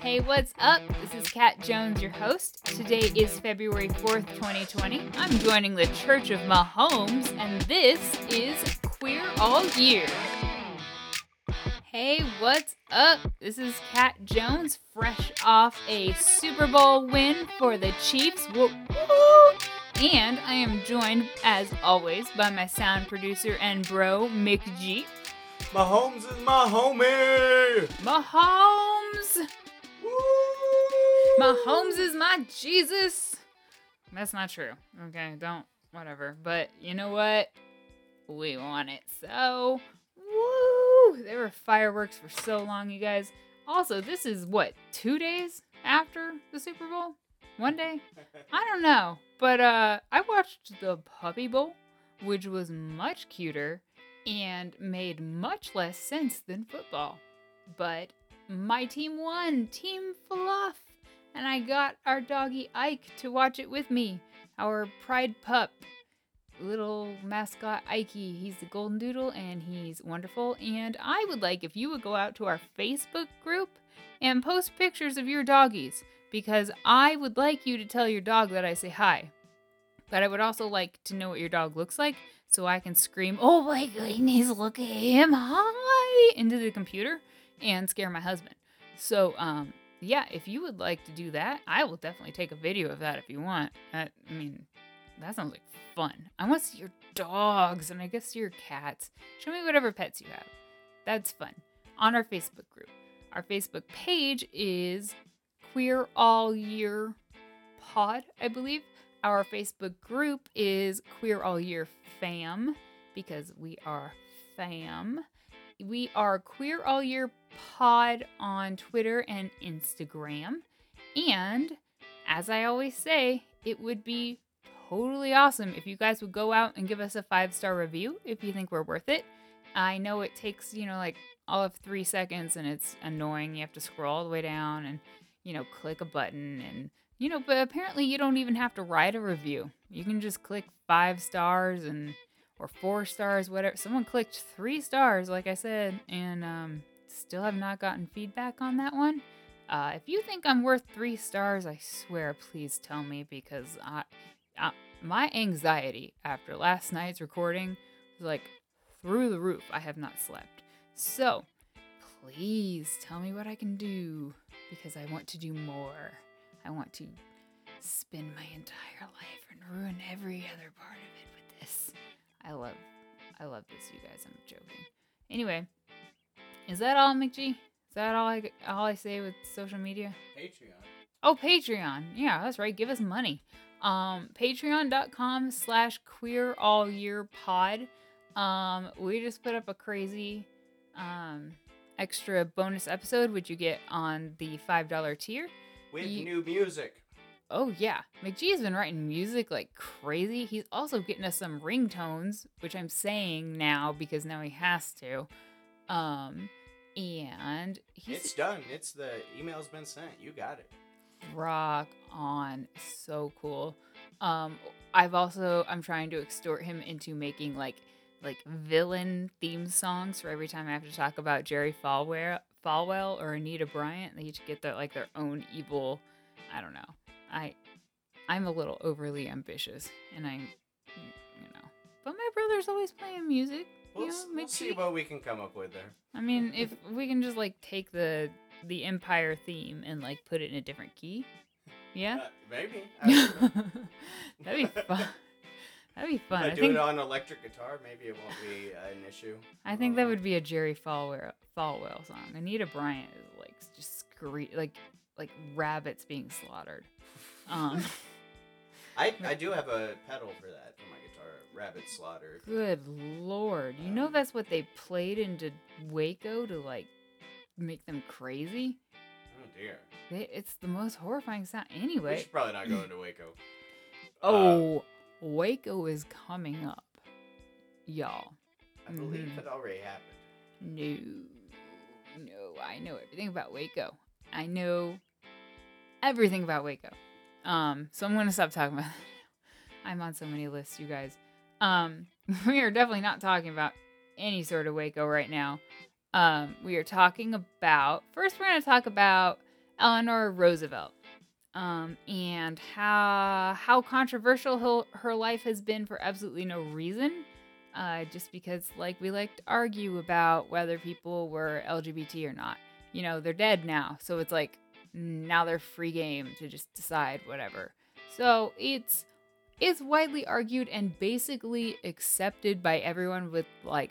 Hey, what's up? This is Kat Jones, your host. Today is February 4th, 2020. I'm joining the Church of Mahomes, and this is Queer All Year. Hey, what's up? This is Kat Jones, fresh off a Super Bowl win for the Chiefs. Woo! And I am joined, as always, by my sound producer and bro, Mick G. Mahomes is my homie. Mahomes! Mahomes is my Jesus. That's not true. Okay, don't, whatever. But you know what? We want it. So, woo! There were fireworks for so long, you guys. Also, this is what, two days after the Super Bowl? One day? I don't know. But uh I watched the Puppy Bowl, which was much cuter and made much less sense than football. But my team won, Team Fluff. And I got our doggy Ike to watch it with me, our pride pup, little mascot Ikey. He's the golden doodle and he's wonderful. And I would like if you would go out to our Facebook group and post pictures of your doggies because I would like you to tell your dog that I say hi. But I would also like to know what your dog looks like so I can scream, oh my goodness, look at him, hi, into the computer and scare my husband. So, um, yeah, if you would like to do that, I will definitely take a video of that if you want. That, I mean, that sounds like fun. I want to see your dogs and I guess your cats. Show me whatever pets you have. That's fun. On our Facebook group. Our Facebook page is Queer All Year Pod, I believe. Our Facebook group is Queer All Year Fam because we are fam. We are Queer All Year Pod on Twitter and Instagram. And as I always say, it would be totally awesome if you guys would go out and give us a five star review if you think we're worth it. I know it takes, you know, like all of three seconds and it's annoying. You have to scroll all the way down and, you know, click a button and you know, but apparently you don't even have to write a review. You can just click five stars and or four stars, whatever. Someone clicked three stars, like I said, and um, still have not gotten feedback on that one. Uh, if you think I'm worth three stars, I swear, please tell me because I, I, my anxiety after last night's recording was like through the roof. I have not slept. So please tell me what I can do because I want to do more. I want to spend my entire life and ruin every other part of it with this. I love, I love this, you guys. I'm joking. Anyway, is that all, McG? Is that all I all I say with social media? Patreon. Oh, Patreon. Yeah, that's right. Give us money. Um, patreon.com slash queer all year pod. Um, we just put up a crazy um extra bonus episode, which you get on the five dollar tier. With Ye- new music. Oh yeah, McGee has been writing music like crazy. He's also getting us some ringtones, which I'm saying now because now he has to. Um, and he's It's done. It's the email's been sent. You got it. rock on, so cool. Um, I've also I'm trying to extort him into making like like villain theme songs for every time I have to talk about Jerry Falwell, Falwell or Anita Bryant. They each get their like their own evil. I don't know. I I'm a little overly ambitious, and I you know. But my brother's always playing music. We'll, you know, we'll see what we can come up with there. I mean, if we can just like take the the Empire theme and like put it in a different key, yeah, Uh, maybe. I don't know. that'd be fun. That'd be If fun. I, I do think it on electric guitar, maybe it won't be an issue. I think that Um, would be a Jerry Falwell Falwell song. Anita Bryant is like just scree like like rabbits being slaughtered. Um, I, I do have a pedal for that for my guitar. Rabbit Slaughter. good lord, you know that's what they played into Waco to like make them crazy. Oh dear. They, it's the most horrifying sound. Anyway, We should probably not go into Waco. Oh, Waco is coming up, y'all. I believe mhm. it already happened. No, no, I know everything about Waco. I know everything about Waco. Um, so I'm gonna stop talking about. That. I'm on so many lists, you guys. Um, we are definitely not talking about any sort of Waco right now. Um, we are talking about first. We're going to talk about Eleanor Roosevelt, um, and how how controversial her, her life has been for absolutely no reason. Uh, just because, like, we like to argue about whether people were LGBT or not. You know, they're dead now, so it's like now they're free game to just decide whatever. So it's it's widely argued and basically accepted by everyone with like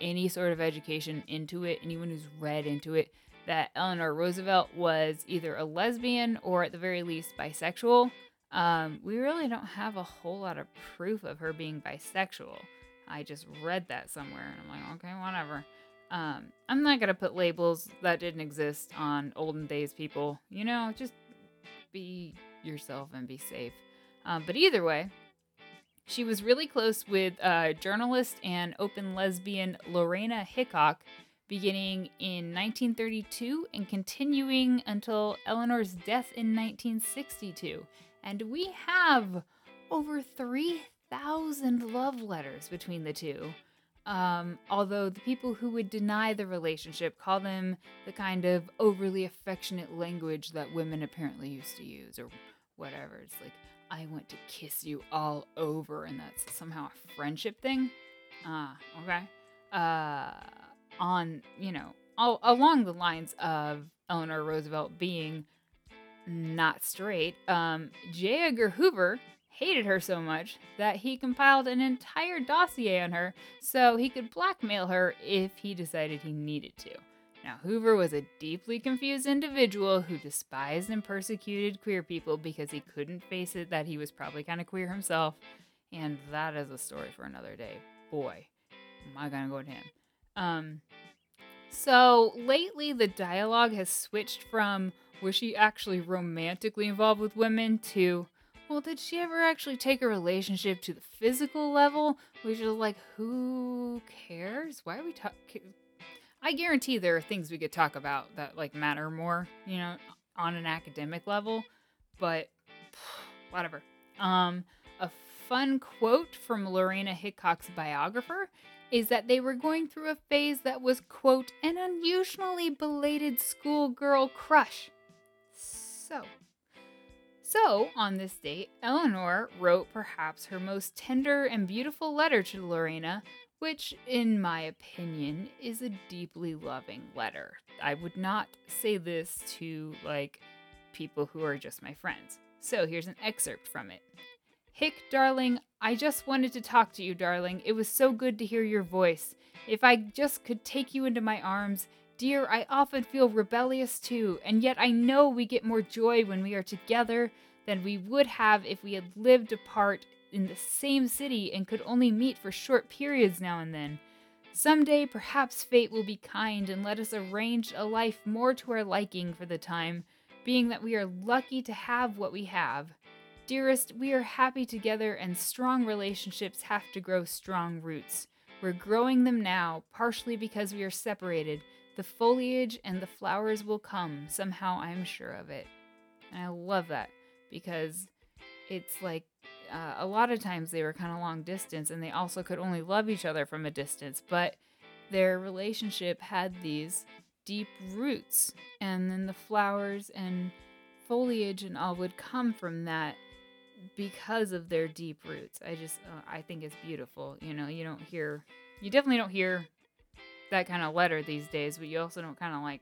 any sort of education into it, anyone who's read into it, that Eleanor Roosevelt was either a lesbian or at the very least bisexual. Um, we really don't have a whole lot of proof of her being bisexual. I just read that somewhere and I'm like, okay, whatever. Um, I'm not gonna put labels that didn't exist on olden days people. You know, just be yourself and be safe. Um, but either way, she was really close with uh, journalist and open lesbian Lorena Hickok, beginning in 1932 and continuing until Eleanor's death in 1962. And we have over 3,000 love letters between the two. Um, although the people who would deny the relationship call them the kind of overly affectionate language that women apparently used to use, or whatever. It's like, I want to kiss you all over, and that's somehow a friendship thing. Ah, okay. Uh, on, you know, all, along the lines of Eleanor Roosevelt being not straight, um, J. Edgar Hoover hated her so much that he compiled an entire dossier on her so he could blackmail her if he decided he needed to. Now, Hoover was a deeply confused individual who despised and persecuted queer people because he couldn't face it that he was probably kind of queer himself. And that is a story for another day. Boy, am I gonna go to him. Um, so lately, the dialogue has switched from was she actually romantically involved with women to well, did she ever actually take a relationship to the physical level? Which is like, who cares? Why are we talking? I guarantee there are things we could talk about that like matter more, you know, on an academic level, but whatever. Um, a fun quote from Lorena Hickok's biographer is that they were going through a phase that was, quote, an unusually belated schoolgirl crush. So, so, on this date, Eleanor wrote perhaps her most tender and beautiful letter to Lorena, which, in my opinion, is a deeply loving letter. I would not say this to, like, people who are just my friends. So here's an excerpt from it. Hick, darling, I just wanted to talk to you, darling. It was so good to hear your voice. If I just could take you into my arms. Dear, I often feel rebellious too, and yet I know we get more joy when we are together than we would have if we had lived apart in the same city and could only meet for short periods now and then. Someday, perhaps fate will be kind and let us arrange a life more to our liking for the time, being that we are lucky to have what we have. Dearest, we are happy together, and strong relationships have to grow strong roots. We're growing them now, partially because we are separated. The foliage and the flowers will come, somehow I'm sure of it. And I love that because it's like uh, a lot of times they were kind of long distance and they also could only love each other from a distance, but their relationship had these deep roots, and then the flowers and foliage and all would come from that because of their deep roots. I just uh, I think it's beautiful. You know, you don't hear you definitely don't hear that kind of letter these days, but you also don't kind of like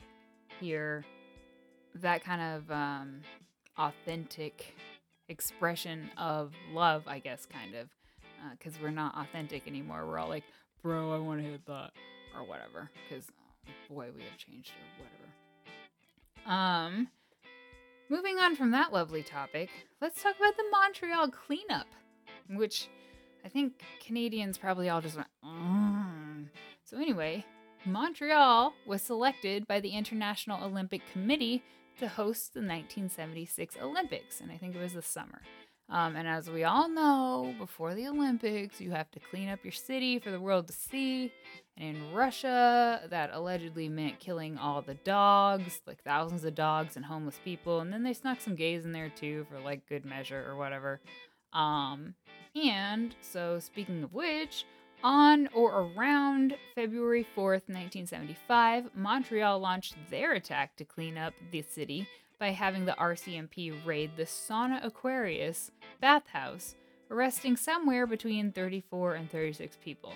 hear that kind of um, authentic expression of love, I guess, kind of, because uh, we're not authentic anymore. We're all like, bro, I want to hit that, or whatever, because oh, boy, we have changed, or whatever. Um, moving on from that lovely topic, let's talk about the Montreal cleanup, which I think Canadians probably all just went, mm. so anyway. Montreal was selected by the International Olympic Committee to host the 1976 Olympics, and I think it was the summer. Um, and as we all know, before the Olympics, you have to clean up your city for the world to see. And in Russia, that allegedly meant killing all the dogs, like thousands of dogs and homeless people. And then they snuck some gays in there too for like good measure or whatever. Um, and so, speaking of which, On or around February 4th, 1975, Montreal launched their attack to clean up the city by having the RCMP raid the Sauna Aquarius bathhouse, arresting somewhere between 34 and 36 people.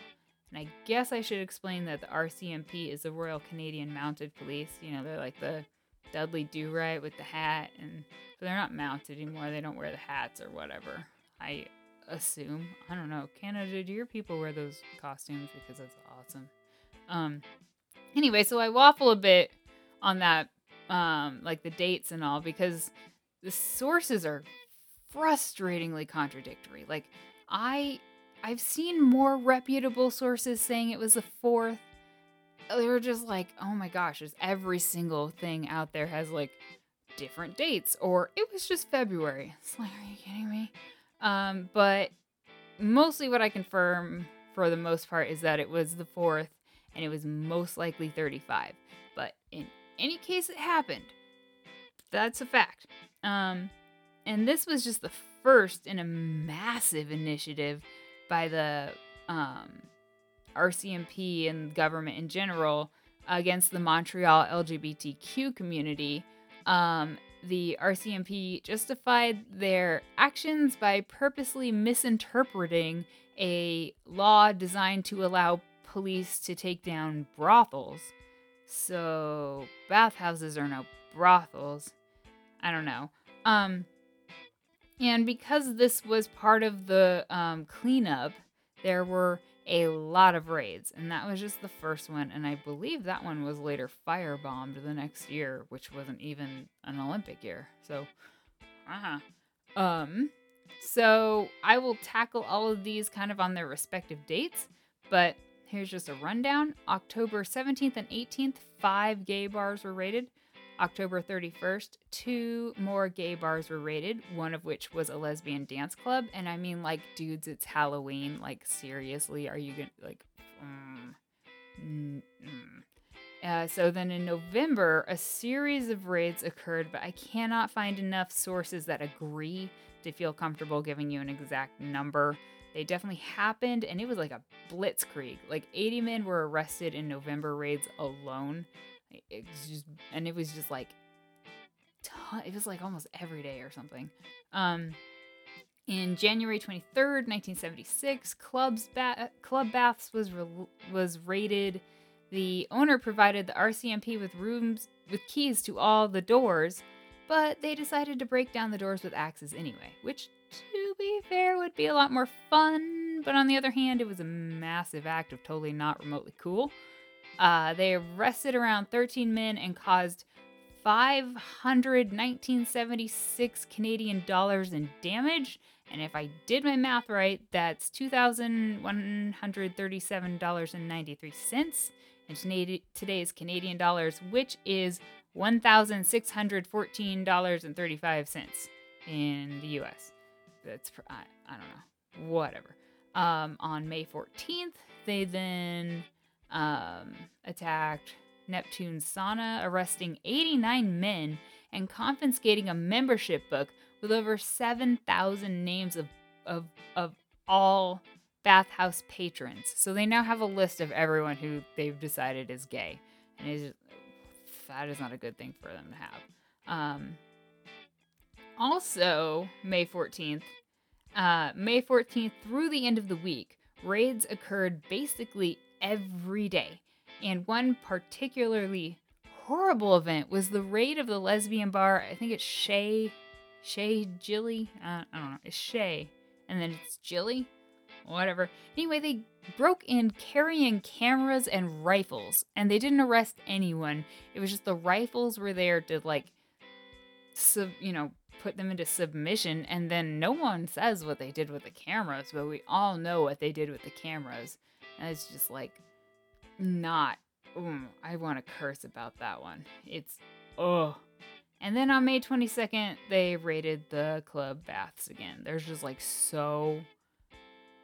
And I guess I should explain that the RCMP is the Royal Canadian Mounted Police. You know, they're like the Dudley Do Right with the hat, and but they're not mounted anymore. They don't wear the hats or whatever. I assume. I don't know. Canada, do your people wear those costumes? Because that's awesome. Um. Anyway, so I waffle a bit on that, um, like the dates and all, because the sources are frustratingly contradictory. Like I, I've seen more reputable sources saying it was the fourth. They were just like, oh my gosh, there's every single thing out there has like different dates, or it was just February. It's like, are you kidding me? Um, but mostly what I confirm for the most part is that it was the fourth and it was most likely 35. But in any case, it happened. That's a fact. Um, and this was just the first in a massive initiative by the um, RCMP and government in general against the Montreal LGBTQ community. Um, the RCMP justified their actions by purposely misinterpreting a law designed to allow police to take down brothels. So, bathhouses are no brothels. I don't know. Um, and because this was part of the um, cleanup, there were a lot of raids, and that was just the first one. And I believe that one was later firebombed the next year, which wasn't even an Olympic year. So, uh huh. Um, so I will tackle all of these kind of on their respective dates, but here's just a rundown. October 17th and 18th, five gay bars were raided. October 31st, two more gay bars were raided, one of which was a lesbian dance club. And I mean, like, dudes, it's Halloween. Like, seriously, are you gonna, like, mm, mm, mm. Uh, so then in November, a series of raids occurred, but I cannot find enough sources that agree to feel comfortable giving you an exact number. They definitely happened, and it was like a blitzkrieg. Like 80 men were arrested in November raids alone. It just, and it was just like, ton, it was like almost every day or something. Um, in January 23rd, 1976, Club's ba- Club Baths was re- was raided. The owner provided the RCMP with rooms with keys to all the doors, but they decided to break down the doors with axes anyway, which to be fair would be a lot more fun, but on the other hand, it was a massive act of totally not remotely cool. Uh, they arrested around 13 men and caused 519.76 Canadian dollars in damage. And if I did my math right, that's $2,137.93 in today's Canadian dollars, which is $1,614.35 in the US. That's, I, I don't know, whatever. Um, on May 14th, they then um, attacked Neptune's sauna, arresting 89 men and confiscating a membership book with over 7,000 names of, of, of all bathhouse patrons. So they now have a list of everyone who they've decided is gay. And is that is not a good thing for them to have. Um, also, May 14th, uh, May 14th through the end of the week, raids occurred basically every day. And one particularly horrible event was the raid of the lesbian bar. I think it's Chez, Chez Jilly. Uh, I don't know. It's Chez, and then it's Jilly, whatever. Anyway, they broke in carrying cameras and rifles, and they didn't arrest anyone. It was just the rifles were there to like, sub, you know, put them into submission, and then no one says what they did with the cameras, but we all know what they did with the cameras. And it's just like not. Mm, I want to curse about that one. It's oh. And then on May 22nd, they raided the club baths again. There's just like so,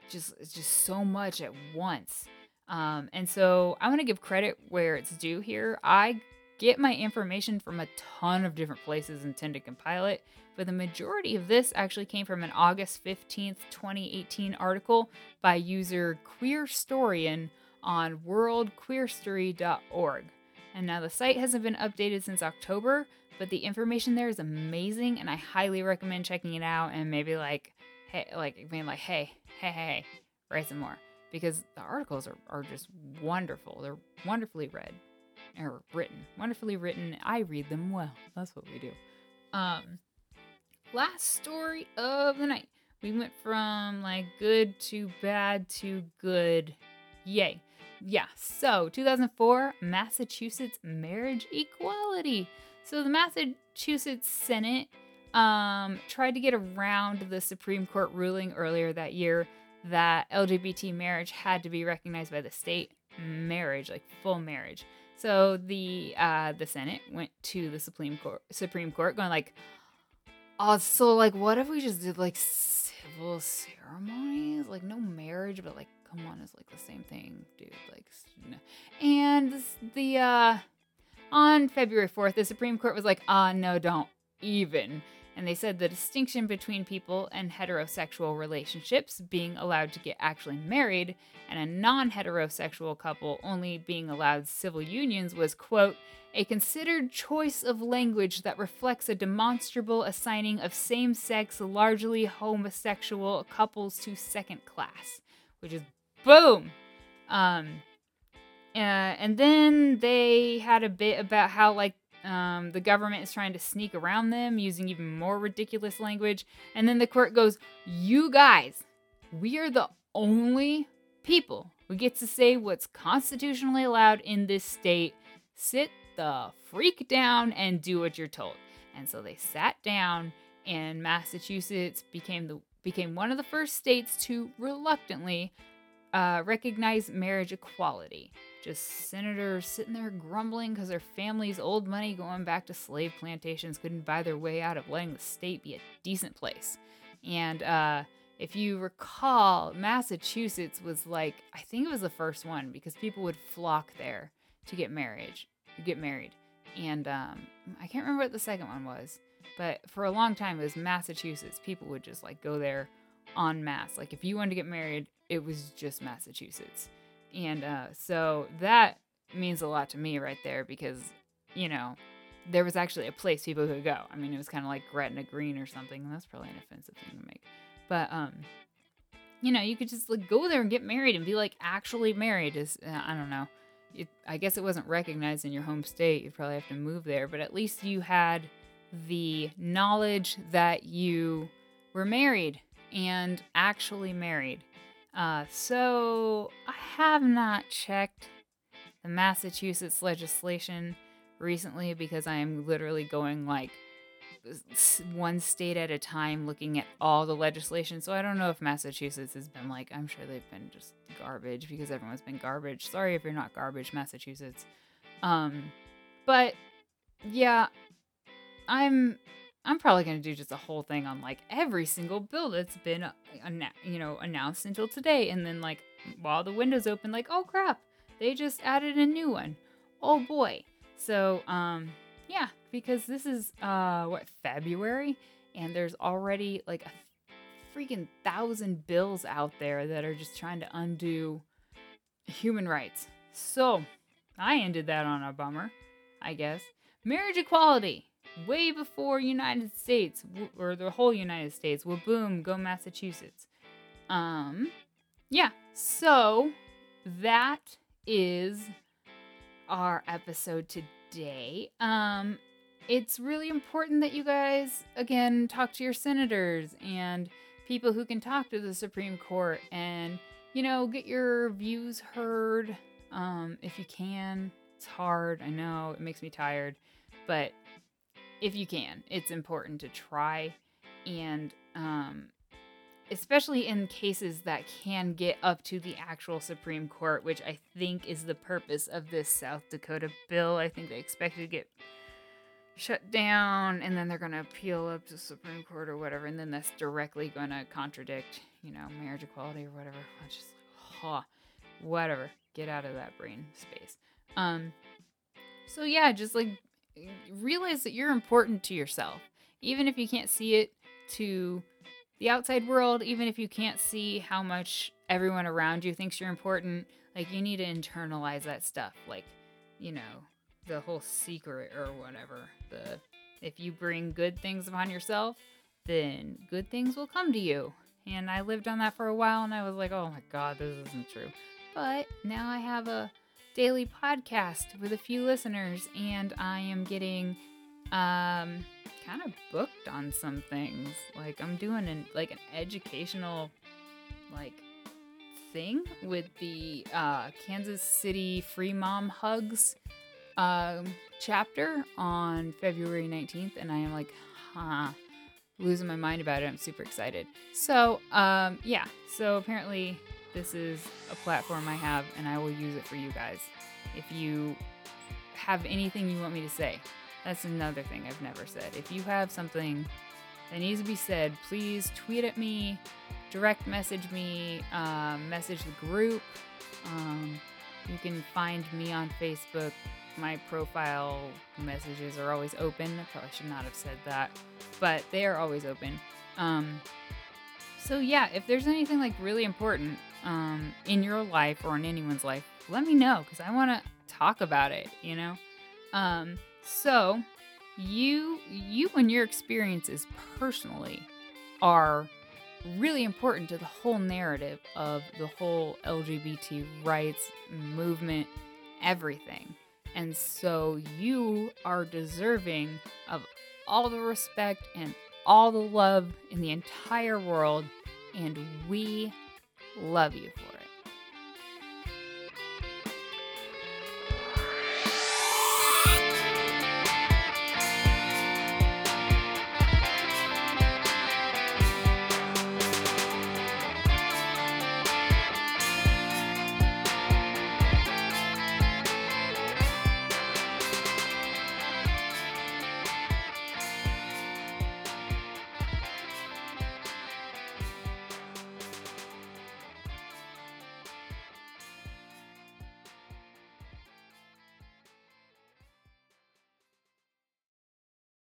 just just so much at once. Um, and so I want to give credit where it's due here. I get my information from a ton of different places and tend to compile it, but the majority of this actually came from an August 15th, 2018 article by user Queerstorian on worldqueerstory.org. And now the site hasn't been updated since October, but the information there is amazing and I highly recommend checking it out and maybe like hey like being like hey, hey, hey, write some more. Because the articles are, are just wonderful. They're wonderfully read or written. Wonderfully written. I read them well. That's what we do. Um last story of the night. We went from like good to bad to good. Yay. Yeah, so 2004, Massachusetts marriage equality. So the Massachusetts Senate um, tried to get around the Supreme Court ruling earlier that year that LGBT marriage had to be recognized by the state marriage, like full marriage. So the uh, the Senate went to the Supreme Court, Supreme Court, going like, "Oh, so like, what if we just did like civil ceremonies, like no marriage, but like, come on, it's like the same thing, dude." Like, no. and the uh, on February fourth, the Supreme Court was like, "Ah, no, don't even." And they said the distinction between people and heterosexual relationships being allowed to get actually married and a non heterosexual couple only being allowed civil unions was, quote, a considered choice of language that reflects a demonstrable assigning of same sex, largely homosexual couples to second class, which is boom. Um, uh, and then they had a bit about how, like, um, the government is trying to sneak around them using even more ridiculous language. And then the court goes, You guys, we are the only people who get to say what's constitutionally allowed in this state. Sit the freak down and do what you're told. And so they sat down, and Massachusetts became the became one of the first states to reluctantly uh, recognize marriage equality just senators sitting there grumbling because their family's old money going back to slave plantations couldn't buy their way out of letting the state be a decent place. And uh, if you recall, Massachusetts was like, I think it was the first one because people would flock there to get marriage, get married. And um, I can't remember what the second one was, but for a long time it was Massachusetts. People would just like go there en masse. Like if you wanted to get married, it was just Massachusetts. And uh, so that means a lot to me right there because, you know, there was actually a place people could go. I mean, it was kind of like Gretna Green or something. That's probably an offensive thing to make. But, um, you know, you could just like go there and get married and be like actually married. Is uh, I don't know. It, I guess it wasn't recognized in your home state. You'd probably have to move there, but at least you had the knowledge that you were married and actually married. Uh, so I have not checked the Massachusetts legislation recently because I am literally going like one state at a time looking at all the legislation. So I don't know if Massachusetts has been like, I'm sure they've been just garbage because everyone's been garbage. Sorry if you're not garbage, Massachusetts. Um, but yeah, I'm I'm probably going to do just a whole thing on like every single bill that's been, you know, announced until today. And then, like, while the window's open, like, oh crap, they just added a new one. Oh boy. So, um, yeah, because this is, uh, what, February? And there's already like a freaking thousand bills out there that are just trying to undo human rights. So, I ended that on a bummer, I guess. Marriage equality way before United States or the whole United States. Well, boom, go Massachusetts. Um, yeah. So that is our episode today. Um, it's really important that you guys again talk to your senators and people who can talk to the Supreme Court and you know get your views heard um, if you can. It's hard, I know it makes me tired, but if you can. It's important to try, and um, especially in cases that can get up to the actual Supreme Court, which I think is the purpose of this South Dakota bill. I think they expect to get shut down and then they're going to appeal up to Supreme Court or whatever and then that's directly going to contradict, you know, marriage equality or whatever. I'm just like, huh, whatever. Get out of that brain space. Um So yeah, just like realize that you're important to yourself, even if you can't see it to the outside world, even if you can't see how much everyone around you thinks you're important. Like you need to internalize that stuff. Like, you know, the whole secret or whatever. The if you bring good things upon yourself, then good things will come to you. And I lived on that for a while and I was like, oh my God, this isn't true. But now I have a daily podcast with a few listeners and I am getting um kind of booked on some things. Like I'm doing an like an educational like thing with the uh, Kansas City Free Mom Hugs um, chapter on February 19th, and I am like, huh, losing my mind about it. I'm super excited. So, um, yeah, so apparently this is a platform I have, and I will use it for you guys. If you have anything you want me to say, that's another thing I've never said. If you have something that needs to be said, please tweet at me, direct message me, um, message the group. Um, you can find me on Facebook. My profile messages are always open. I probably should not have said that, but they are always open. Um, so yeah, if there's anything like really important um, in your life or in anyone's life, let me know because I want to talk about it. You know. Um, so, you you and your experiences personally are really important to the whole narrative of the whole LGBT rights movement, everything. And so you are deserving of all the respect and all the love in the entire world, and we Love you for it.